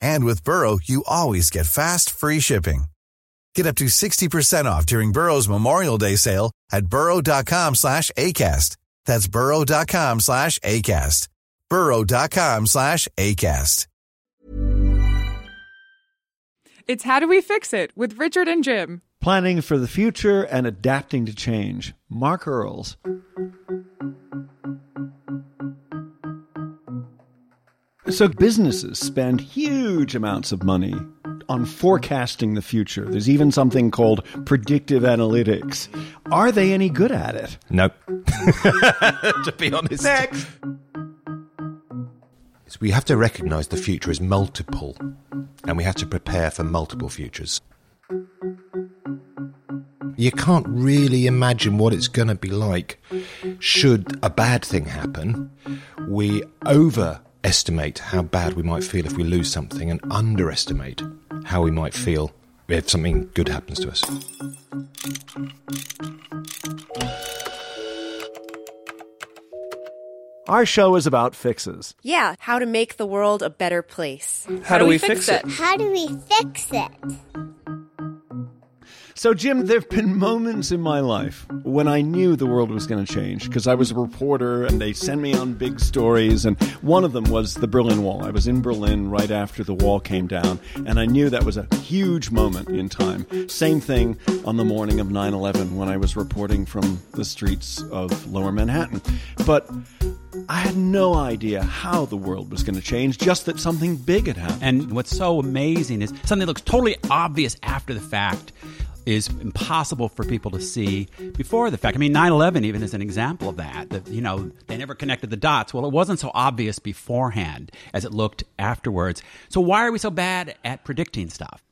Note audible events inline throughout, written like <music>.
And with Burrow, you always get fast, free shipping. Get up to 60% off during Burrow's Memorial Day sale at burrow.com slash ACAST. That's burrow.com slash ACAST. burrow.com slash ACAST. It's How Do We Fix It with Richard and Jim. Planning for the future and adapting to change. Mark Earls. So, businesses spend huge amounts of money on forecasting the future. There's even something called predictive analytics. Are they any good at it? Nope. <laughs> to be honest. Next. So we have to recognize the future is multiple, and we have to prepare for multiple futures. You can't really imagine what it's going to be like should a bad thing happen. We overestimate how bad we might feel if we lose something and underestimate how we might feel if something good happens to us. Our show is about fixes. Yeah, how to make the world a better place. How, do we fix it? How do we fix it? So, Jim, there have been moments in my life when I knew the world was going to change because I was a reporter and they sent me on big stories. And one of them was the Berlin Wall. I was in Berlin right after the wall came down, and I knew that was a huge moment in time. Same thing on the morning of 9 11 when I was reporting from the streets of lower Manhattan. But I had no idea how the world was going to change, just that something big had happened. And what's so amazing is something that looks totally obvious after the fact is impossible for people to see before the fact. I mean, 9/11 even is an example of that. That you know, they never connected the dots. Well, it wasn't so obvious beforehand as it looked afterwards. So why are we so bad at predicting stuff?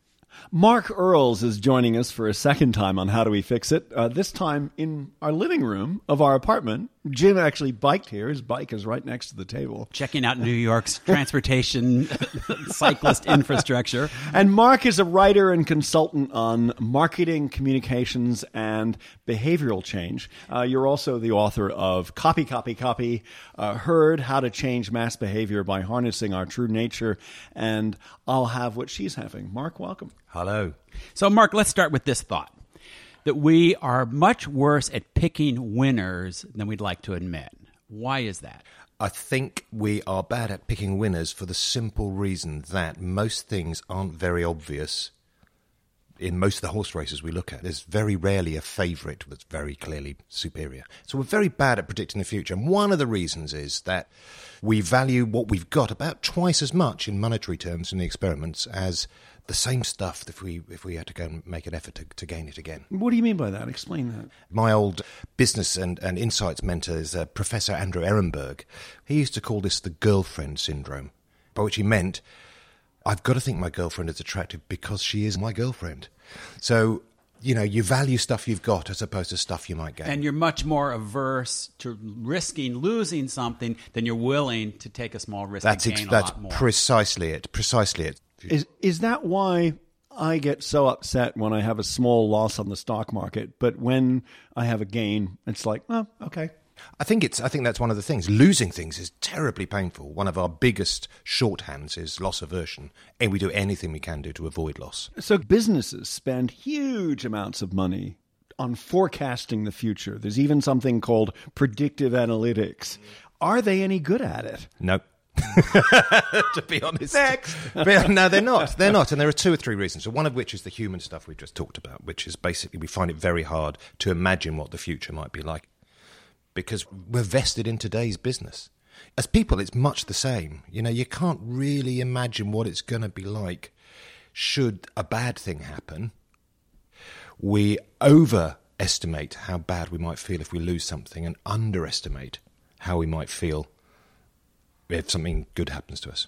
Mark Earls is joining us for a second time on How Do We Fix It? Uh, this time in our living room of our apartment. Jim actually biked here. His bike is right next to the table. Checking out New York's transportation <laughs> cyclist infrastructure. And Mark is a writer and consultant on marketing, communications, and behavioral change. Uh, you're also the author of Copy, Copy, Copy, uh, Herd How to Change Mass Behavior by Harnessing Our True Nature, and I'll Have What She's Having. Mark, welcome. Hello. So, Mark, let's start with this thought that we are much worse at picking winners than we'd like to admit. Why is that? I think we are bad at picking winners for the simple reason that most things aren't very obvious in most of the horse races we look at. There's very rarely a favourite that's very clearly superior. So we're very bad at predicting the future. And one of the reasons is that we value what we've got about twice as much in monetary terms in the experiments as the same stuff if we if we had to go and make an effort to, to gain it again. What do you mean by that? Explain that. My old business and, and insights mentor is uh, Professor Andrew Ehrenberg. He used to call this the girlfriend syndrome, by which he meant I've got to think my girlfriend is attractive because she is my girlfriend. So you know, you value stuff you've got as opposed to stuff you might gain. And you're much more averse to risking losing something than you're willing to take a small risk that's and gain ex- a that's lot more. precisely it. Precisely it. Is is that why I get so upset when I have a small loss on the stock market, but when I have a gain, it's like, oh, okay. I think it's. I think that's one of the things. Losing things is terribly painful. One of our biggest shorthands is loss aversion, and we do anything we can do to avoid loss. So businesses spend huge amounts of money on forecasting the future. There's even something called predictive analytics. Are they any good at it? No. <laughs> to be honest. Next. But, no, they're not. They're not. And there are two or three reasons. So one of which is the human stuff we've just talked about, which is basically we find it very hard to imagine what the future might be like because we're vested in today's business. As people, it's much the same. You know, you can't really imagine what it's going to be like should a bad thing happen. We overestimate how bad we might feel if we lose something and underestimate how we might feel if something good happens to us.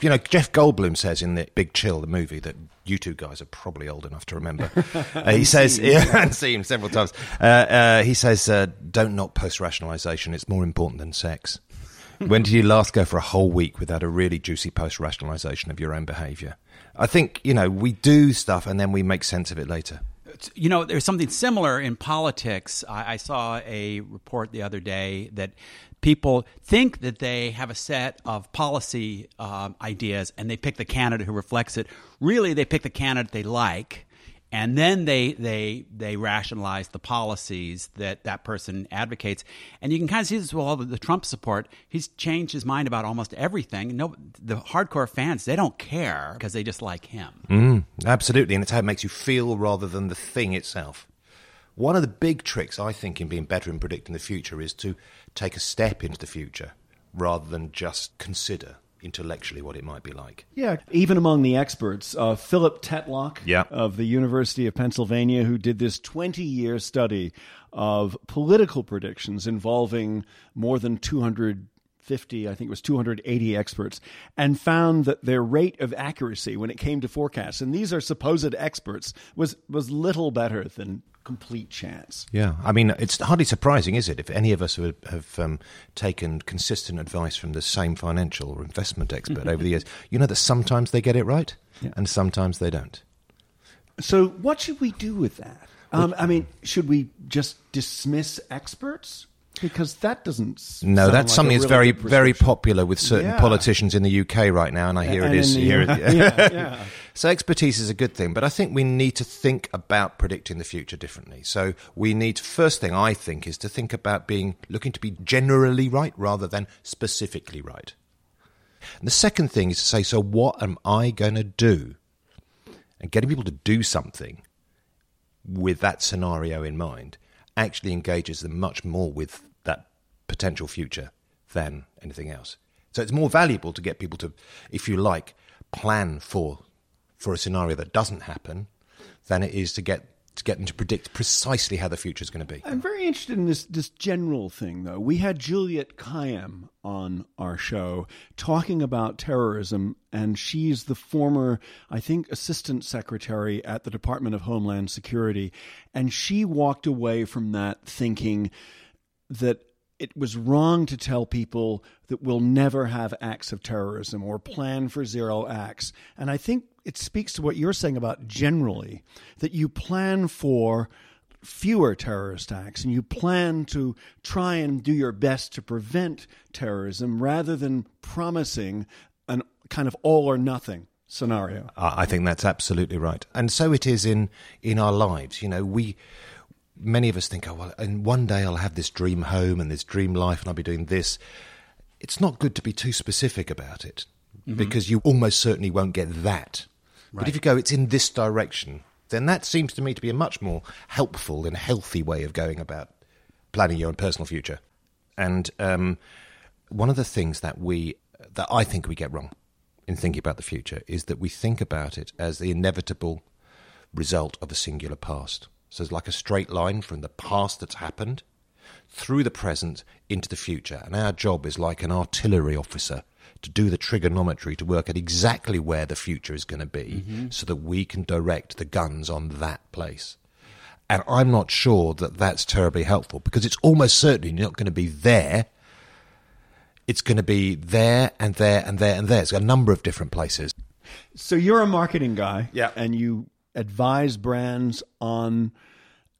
You know, Jeff Goldblum says in the Big Chill, the movie that you two guys are probably old enough to remember. <laughs> uh, he says, yeah, <laughs> and seen him several times. Uh, uh, he says, uh, "Don't knock post-rationalization. It's more important than sex." <laughs> when did you last go for a whole week without a really juicy post-rationalization of your own behavior? I think you know we do stuff and then we make sense of it later. You know, there's something similar in politics. I, I saw a report the other day that people think that they have a set of policy um, ideas and they pick the candidate who reflects it. Really, they pick the candidate they like. And then they, they, they rationalize the policies that that person advocates. And you can kind of see this with all the, the Trump support. He's changed his mind about almost everything. No, the hardcore fans, they don't care because they just like him. Mm, absolutely. And it's how it makes you feel rather than the thing itself. One of the big tricks, I think, in being better in predicting the future is to take a step into the future rather than just consider intellectually what it might be like. Yeah, even among the experts, uh, Philip Tetlock Yeah. of the University of Pennsylvania, who did this 20 year study of political predictions involving more than 250, I think it was 280 experts, and found that their rate of accuracy when it came to forecasts, and these are supposed experts, was, was little better than complete chance. Yeah, I mean, it's hardly surprising, is it, if any of us have, have um, taken consistent advice from the same financial or investment expert over the years, you know that sometimes they get it right and sometimes they don't. So, what should we do with that? Um, I mean, should we just dismiss experts? Because that doesn't. No, that's like something that's very, very popular with certain Yeah. politicians in the UK right now, and I hear And it is. the Here it- Yeah, <laughs> yeah. So expertise is a good thing, but I think we need to think about predicting the future differently. So we need first thing I think is to think about being looking to be generally right rather than specifically right. And the second thing is to say, so what am I going to do? And getting people to do something with that scenario in mind actually engages them much more with that potential future than anything else. So it's more valuable to get people to, if you like, plan for for a scenario that doesn't happen than it is to get to get them to predict precisely how the future is going to be. I'm very interested in this this general thing, though. We had Juliet Kayyem on our show talking about terrorism, and she's the former, I think, assistant secretary at the Department of Homeland Security, and she walked away from that thinking that it was wrong to tell people that we'll never have acts of terrorism or plan for zero acts. And I think it speaks to what you're saying about generally that you plan for fewer terrorist acts and you plan to try and do your best to prevent terrorism rather than promising an kind of all or nothing scenario. I I think that's absolutely right, and so it is in in our lives. You know, we many of us think, oh well, and one day I'll have this dream home and this dream life, and I'll be doing this. It's not good to be too specific about it mm-hmm. because you almost certainly won't get that. But if you go, it's in this direction, then that seems to me to be a much more helpful and healthy way of going about planning your own personal future. And um, one of the things that we that I think we get wrong in thinking about the future is that we think about it as the inevitable result of a singular past. So it's like a straight line from the past that's happened through the present into the future. And our job is like an artillery officer to do the trigonometry to work out exactly where the future is going to be so that we can direct the guns on that place. And I'm not sure that that's terribly helpful because it's almost certainly not going to be there. It's going to be there and there and there and there. It's a number of different places. So you're a marketing guy, Yeah. and you advise brands on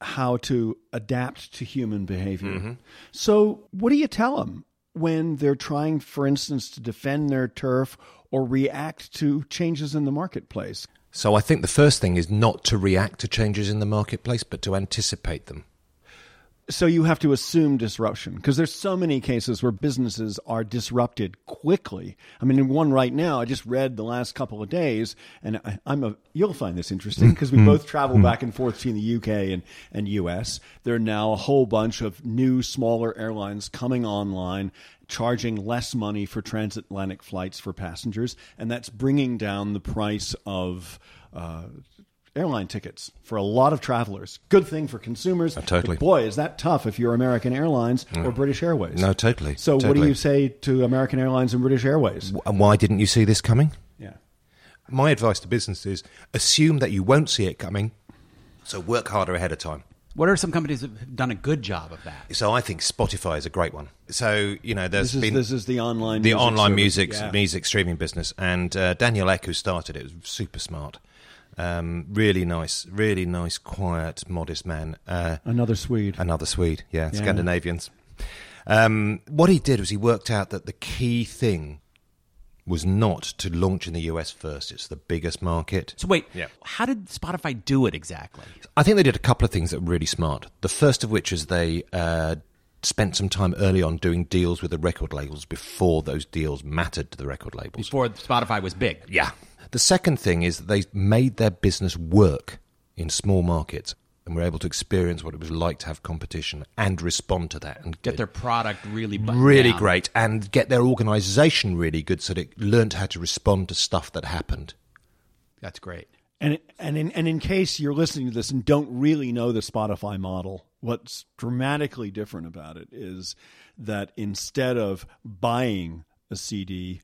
how to adapt to human behavior. Mm-hmm. So what do you tell them when they're trying, for instance, to defend their turf or react to changes in the marketplace? So I think the first thing is not to react to changes in the marketplace, but to anticipate them. So you have to assume disruption because there's so many cases where businesses are disrupted quickly. I mean, in one right now, I just read the last couple of days, and I, I'm a. You'll find this interesting because we both travel back and forth between the UK and and US. There are now a whole bunch of new, smaller airlines coming online, charging less money for transatlantic flights for passengers, and that's bringing down the price of uh, airline tickets for a lot of travelers. Good thing for consumers. Oh, totally. But boy, is that tough if you're American Airlines or British Airways. No, totally. So, what do you say to American Airlines and British Airways? And why didn't you see this coming? Yeah. My advice to business is assume that you won't see it coming, so work harder ahead of time. What are some companies that have done a good job of that? So I think Spotify is a great one. So you know, there's This is, been this is the online the music online service. music Yeah. music streaming business, and uh, Daniel Ek, who started it, was super smart. Um, really nice, really nice, quiet, modest man. Uh, Another Swede. Another Swede, yeah, Yeah. Scandinavians. Um, what he did was he worked out that the key thing was not to launch in the US first. It's the biggest market. So wait, Yeah. how did Spotify do it exactly? I think they did a couple of things that were really smart. The first of which is they uh, spent some time early on doing deals with the record labels before those deals mattered to the record labels. Before Spotify was big. Yeah. The second thing is that they made their business work in small markets and were able to experience what it was like to have competition and respond to that and Get their product really really down. great and get their organization really good so that it learned how to respond to stuff that happened. That's great. And and in, and in case you're listening to this and don't really know the Spotify model, what's dramatically different about it is that instead of buying a CD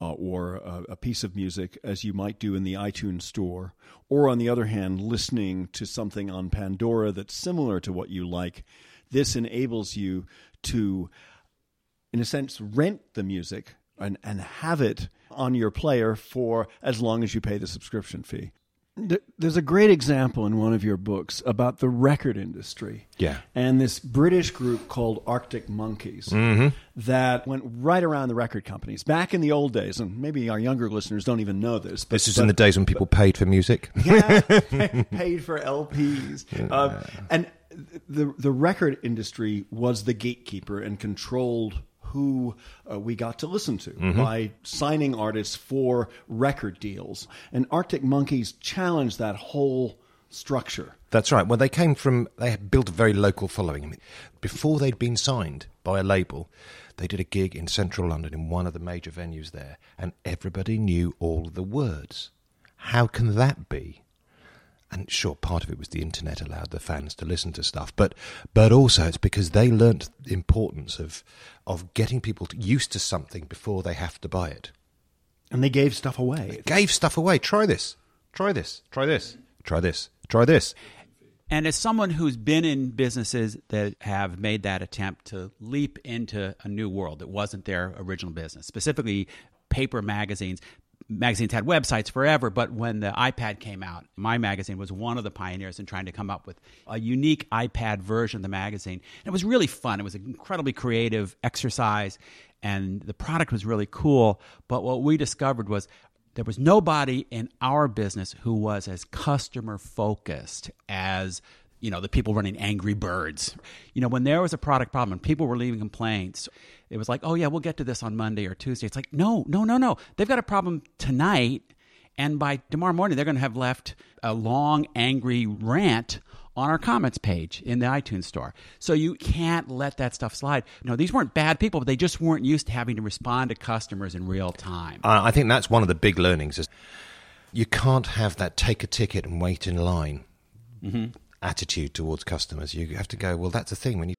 uh, or a, a piece of music as you might do in the iTunes store, or on the other hand, listening to something on Pandora that's similar to what you like, this enables you to in a sense, rent the music and, and have it on your player for as long as you pay the subscription fee. Th- There's a great example in one of your books about the record industry. Yeah. And this British group called Arctic Monkeys that went right around the record companies back in the old days. And maybe our younger listeners don't even know this. But, This is but- in the days when people paid for music. <laughs> yeah, <laughs> paid for LPs. Um, and the the record industry was the gatekeeper and controlled who uh, we got to listen to by signing artists for record deals. And Arctic Monkeys challenged that whole structure. That's right. Well, they came from, they had built a very local following. I mean, before they'd been signed by a label, they did a gig in central London in one of the major venues there, and everybody knew all the words. How can that be? And sure, part of it was the internet allowed the fans to listen to stuff, but but also it's because they learnt the importance of of getting people to, used to something before they have to buy it. And they gave stuff away. They Gave stuff away. Try this. Try this. Try this. Try this. Try this. And as someone who's been in businesses that have made that attempt to leap into a new world that wasn't their original business, specifically paper magazines, magazines had websites forever, but when the iPad came out, my magazine was one of the pioneers in trying to come up with a unique iPad version of the magazine. And it was really fun. It was an incredibly creative exercise, and the product was really cool. But what we discovered was there was nobody in our business who was as customer focused as you know the people running angry birds you know when there was a product problem and people were leaving complaints it was like oh yeah we'll get to this on monday or tuesday it's like no no no no they've got a problem tonight and by tomorrow morning they're going to have left a long angry rant on our comments page in the iTunes store. So you can't let that stuff slide. No, these weren't bad people, but they just weren't used to having to respond to customers in real time. I I think that's one of the big learnings is you can't have that take a ticket and wait in line mm-hmm. Attitude towards customers. You have to go, well, that's the thing. When you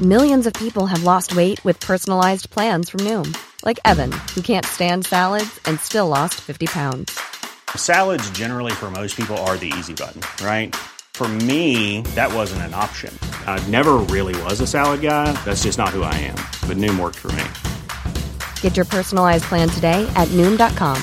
Millions of people have lost weight with personalized plans from Noom, like Evan, who can't stand salads and still lost 50 pounds. Salads, generally, for most people, are the easy button, right? For me, that wasn't an option. I never really was a salad guy. That's just not who I am. But Noom worked for me. Get your personalized plan today at Noom.com.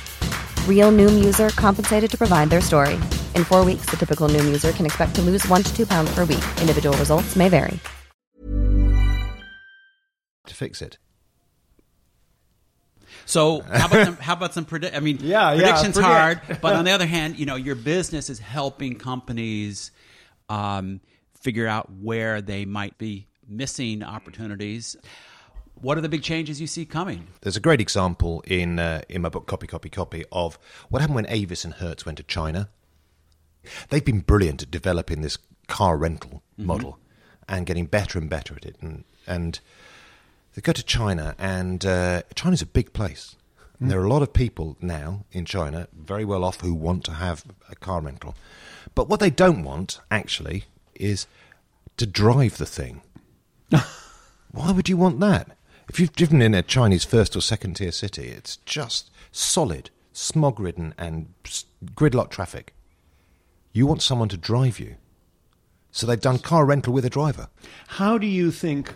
Real Noom user compensated to provide their story. In four weeks, the typical Noom user can expect to lose one to two pounds per week. Individual results may vary. to fix it. So how about some, how about some predict? I mean, <laughs> Yeah, yeah, prediction's predict. hard, but on the <laughs> other hand, you know, your business is helping companies um, figure out where they might be missing opportunities. What are the big changes you see coming? There's a great example in uh, in my book Copy Copy Copy of what happened when Avis and Hertz went to China. They've been brilliant at developing this car rental model and getting better and better at it. And and they go to China, and uh, China's a big place. And there are a lot of people now in China, very well off, who want to have a car rental. But what they don't want, actually, is to drive the thing. <laughs> Why would you want that? If you've driven in a Chinese first or second tier city, it's just solid, smog ridden, and gridlock traffic. You want someone to drive you. So they've done car rental with a driver. How do you think?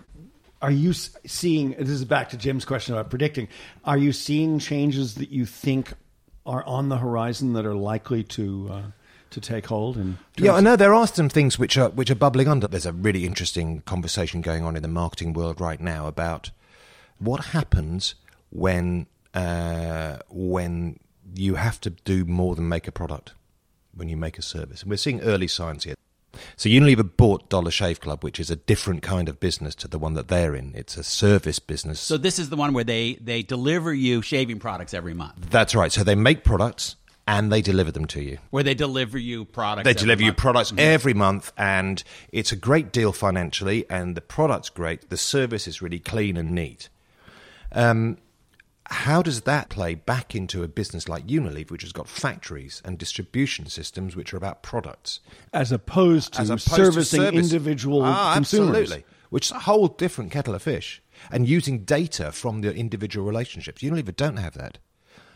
Are you seeing? This is back to Jim's question about predicting. Are you seeing changes that you think are on the horizon that are likely to uh, to take hold? And Yeah, I know there are some things which are which are bubbling under. There's a really interesting conversation going on in the marketing world right now about what happens when uh, when you have to do more than make a product when you make a service. And we're seeing early signs here. So Unilever bought Dollar Shave Club, which is a different kind of business to the one that they're in. It's a service business. So this is the one where they they deliver you shaving products every month, That's right. So they make products and they deliver them to you. where they deliver you products. They every deliver you month. Mm-hmm. products every month, and it's a great deal financially, and the product's great. The service is really clean and neat. Um, how does that play back into a business like Unilever, which has got factories and distribution systems which are about products, as opposed to as opposed servicing to service? individual ah, consumers? Absolutely, which is a whole different kettle of fish, and using data from the individual relationships. Unilever don't have that.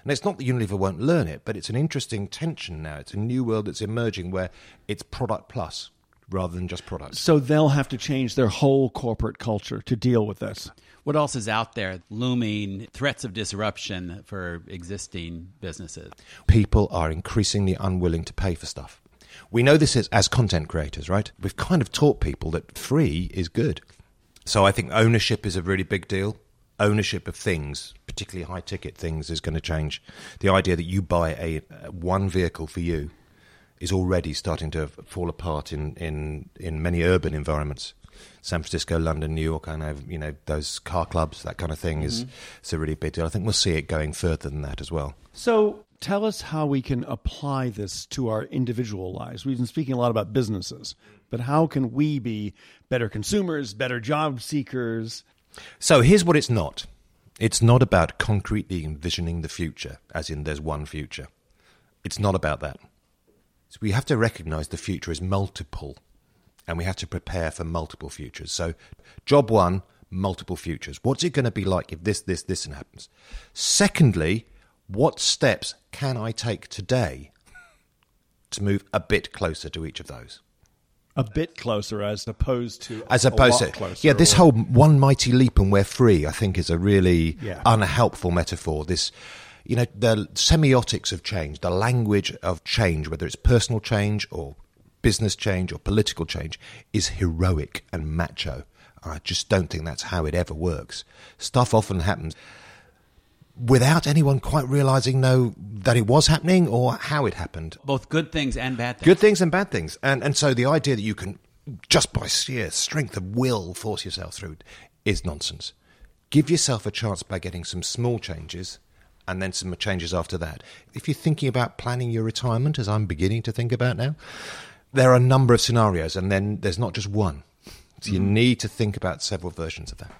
And it's not that Unilever won't learn it, but it's an interesting tension now. It's a new world that's emerging where it's product plus rather than just product. So they'll have to change their whole corporate culture to deal with this. What else is out there looming threats of disruption for existing businesses? People are increasingly unwilling to pay for stuff. We know this as, as content creators, right? We've kind of taught people that free is good. So I think ownership is a really big deal. Ownership of things, particularly high ticket things, is going to change. The idea that you buy a uh, one vehicle for you is already starting to fall apart in, in, in many urban environments. San Francisco, London, New York, I know, you know, those car clubs, that kind of thing is, mm-hmm. is a really big deal. I think we'll see it going further than that as well. So tell us how we can apply this to our individual lives. We've been speaking a lot about businesses, but how can we be better consumers, better job seekers? So here's what it's not. It's not about concretely envisioning the future, as in there's one future. It's not about that. So we have to recognize the future is multiple, and we have to prepare for multiple futures. So, job one, multiple futures. What's it going to be like if this, this, this happens? Secondly, what steps can I take today to move a bit closer to each of those? A bit closer as opposed to as a opposed to closer, yeah this or- whole one mighty leap and we're free i think is a really Yeah. unhelpful metaphor this you know the semiotics of change the language of change whether it's personal change or business change or political change is heroic and macho i just don't think that's how it ever works stuff often happens without anyone quite realizing no that it was happening or how it happened Both good things and bad things. Good things and bad things. And and so the idea that you can just by sheer strength of will force yourself through is nonsense. Give yourself a chance by getting some small changes and then some changes after that. If you're thinking about planning your retirement as I'm beginning to think about now, there are a number of scenarios and then there's not just one. So you mm-hmm. need to think about several versions of that.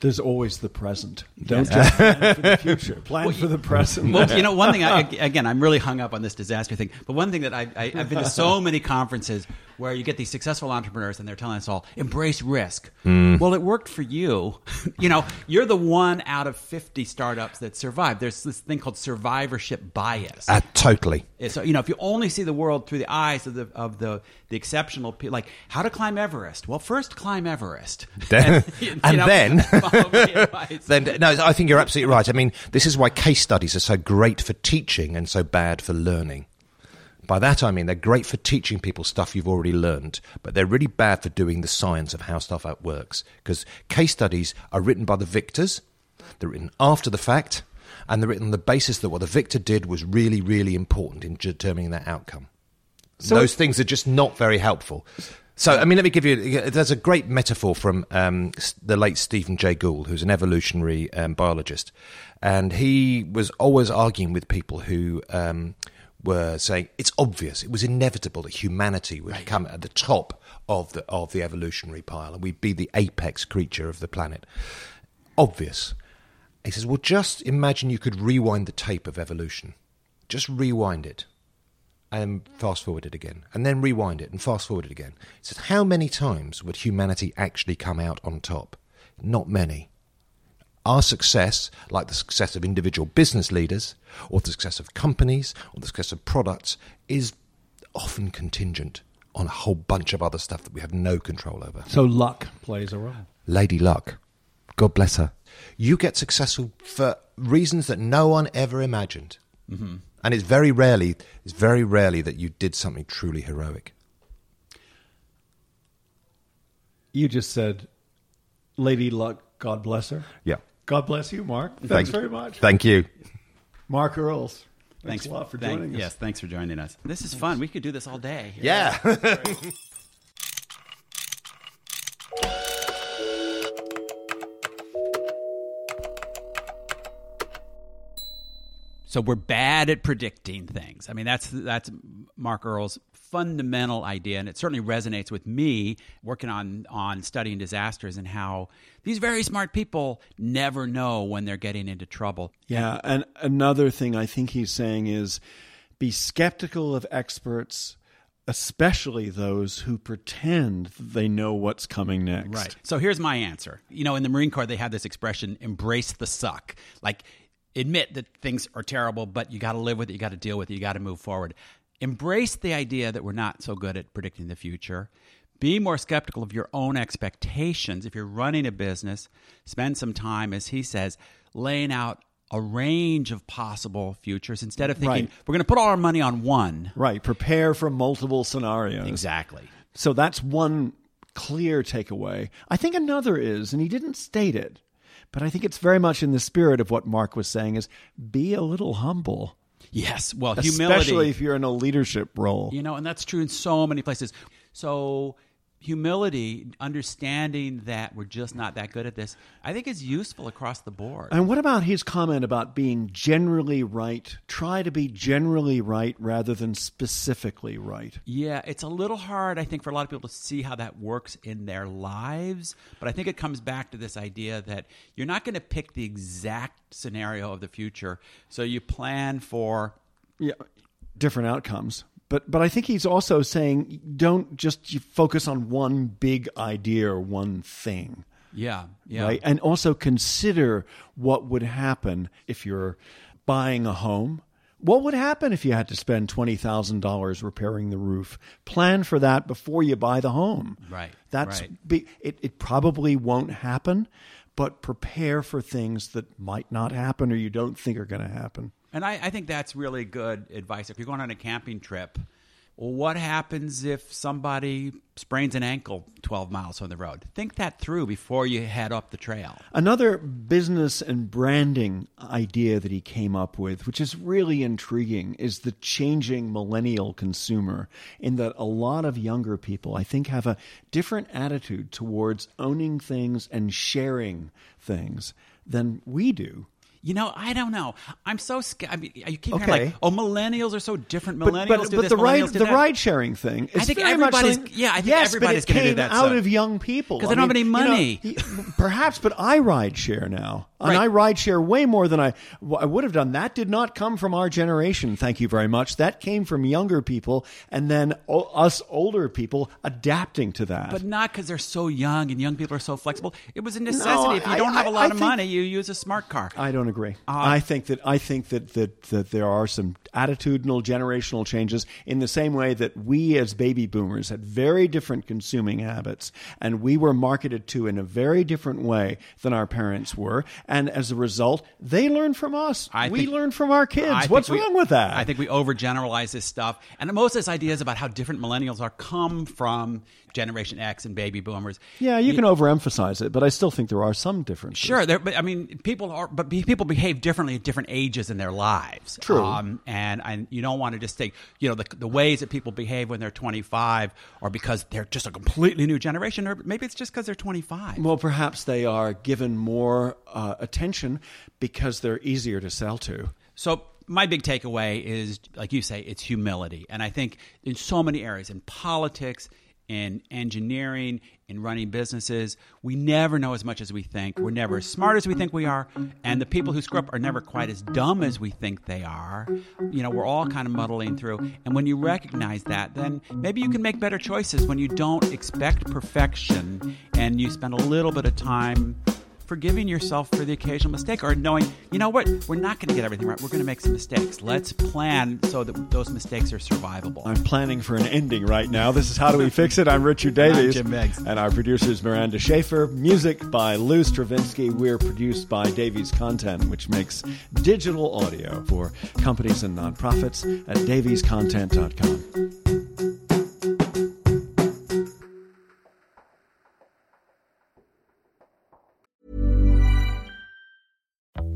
There's always the present. Don't just plan <laughs> for the future. Plan for the present. Well, you know, one thing, I, <laughs> again, I'm really hung up on this disaster thing, but one thing that I, I, I've been to so many conferences where you get these successful entrepreneurs and they're telling us all, embrace risk. Well, it worked for you. <laughs> you know, you're the one out of 50 startups that survived. There's this thing called survivorship bias. Uh, totally. So you know, if you only see the world through the eyes of the of the the exceptional people, like how to climb Everest. Well, first climb Everest, <laughs> Then- <laughs> you and know, then-. Then no, I think you're absolutely right. I mean, this is why case studies are so great for teaching and so bad for learning, By that I mean they're great for teaching people stuff you've already learned, but they're really bad for doing the science of how stuff works. Because case studies are written by the victors, they're written after the fact, and they're written on the basis that what the victor did was really, really important in determining that outcome. So- Those things are just not very helpful. So, I mean, let me give you. There's a great metaphor from um, the late Stephen Jay Gould, who's an evolutionary um, biologist, and he was always arguing with people who um, were saying it's obvious, it was inevitable that humanity would come at the top of the of the evolutionary pile, and we'd be the apex creature of the planet. Obvious. He says, well, just imagine you could rewind the tape of evolution. Just rewind it and fast forward it again, and then rewind it and fast forward it again. He says, how many times would humanity actually come out on top? Not many. Our success, like the success of individual business leaders, or the success of companies, or the success of products, is often contingent on a whole bunch of other stuff that we have no control over. So luck plays a role. Lady Luck, God bless her. You get successful for reasons that no one ever imagined. Mm-hmm. And it's very rarely, it's very rarely that you did something truly heroic. You just said, Lady Luck, God bless her. Yeah. God bless you, Mark. Thanks Thank- very much. Thank you. Mark Earls. Thanks, Thanks, a lot for thank- joining us. Yes, thanks for joining us. This is fun. We could do this all day. Yeah. <laughs> So we're bad at predicting things. I mean, that's that's Mark Earls' fundamental idea, and it certainly resonates with me working on on studying disasters and how these very smart people never know when they're getting into trouble. Yeah, and another thing I think he's saying is be skeptical of experts, especially those who pretend they know what's coming next. Right. So here's my answer. You know, in the Marine Corps, they have this expression, embrace the suck. Like, admit that things are terrible, but you got to live with it, you got to deal with it, you got to move forward. Embrace the idea that we're not so good at predicting the future. Be more skeptical of your own expectations. If you're running a business, spend some time, as he says, laying out a range of possible futures instead of thinking, Right. we're going to put all our money on one. Right. Prepare for multiple scenarios. Exactly. So that's one clear takeaway. I think another is, and he didn't state it, but I think it's very much in the spirit of what Mark was saying is be a little humble. Yes. Well, humility. Especially if you're in a leadership role. You know, and that's true in so many places. So, humility, understanding that we're just not that good at this, I think is useful across the board. And what about his comment about being generally right? Try to be generally right rather than specifically right. Yeah, it's a little hard, I think, for a lot of people to see how that works in their lives. But I think it comes back to this idea that you're not going to pick the exact scenario of the future. So you plan for Yeah, different outcomes. But but I think he's also saying don't just focus on one big idea or one thing. Yeah, yeah. Right? And also consider what would happen if you're buying a home. What would happen if you had to spend $20,000 repairing the roof? Plan for that before you buy the home. Right, That's right. be, it it probably won't happen, but prepare for things that might not happen or you don't think are going to happen. And I, I think that's really good advice. If you're going on a camping trip, well, what happens if somebody sprains an ankle 12 miles from the road? Think that through before you head up the trail. Another business and branding idea that he came up with, which is really intriguing, is the changing millennial consumer. In that a lot of younger people, I think, have a different attitude towards owning things and sharing things than we do. You know, I don't know. I'm so scared. I mean, you keep Okay. hearing like, "Oh, millennials are so different. But, Millennials but, do but this. the ride do the that." ride sharing thing. I is think very much everybody's- like- yeah, I think yes, everybody's but it gonna do came that out stuff. of young people because they don't have any you know, money. perhaps, but I ride share now, and Right. I ride share way more than I I would have done. That did not come from our generation. Thank you very much. That came from younger people, and then o- us older people adapting to that. But not because they're so young and young people are so flexible. It was a necessity. if you I- don't have a lot I of money, you use a smart car. I don't agree. Agree. Uh, I think that I think that, that that there are some attitudinal generational changes in the same way that we as baby boomers had very different consuming habits and we were marketed to in a very different way than our parents were and as a result they learn from us. I we think- learn from our kids. I What's we- wrong with that? I think we overgeneralize this stuff, and most of this ideas about how different millennials are come from Generation X and baby boomers. yeah, you can overemphasize it, but I still think there are some differences. Sure, there, but I mean, people are, but be- people behave differently at different ages in their lives. True. um, and and you don't want to just take, you know, the the ways that people behave when they're 25 are because they're just a completely new generation, or maybe it's just because they're 25. Well, perhaps they are given more uh, attention because they're easier to sell to. So my big takeaway is, like you say, it's humility, and I think in so many areas, in politics, in engineering, in running businesses, we never know as much as we think. We're never as smart as we think we are, and the people who screw up are never quite as dumb as we think they are. You know, we're all kind of muddling through, and when you recognize that, then maybe you can make better choices when you don't expect perfection and you spend a little bit of time forgiving yourself for the occasional mistake or knowing, you know what, we're not going to get everything right. We're going to make some mistakes. Let's plan so that those mistakes are survivable. I'm planning for an ending right now. This is How Do We Fix It? I'm Richard <laughs> Davies. I'm Jim Meigs. And our producer is Miranda Schaefer. Music by Lou Stravinsky. We're produced by Davies Content, which makes digital audio for companies and nonprofits at daviescontent.com.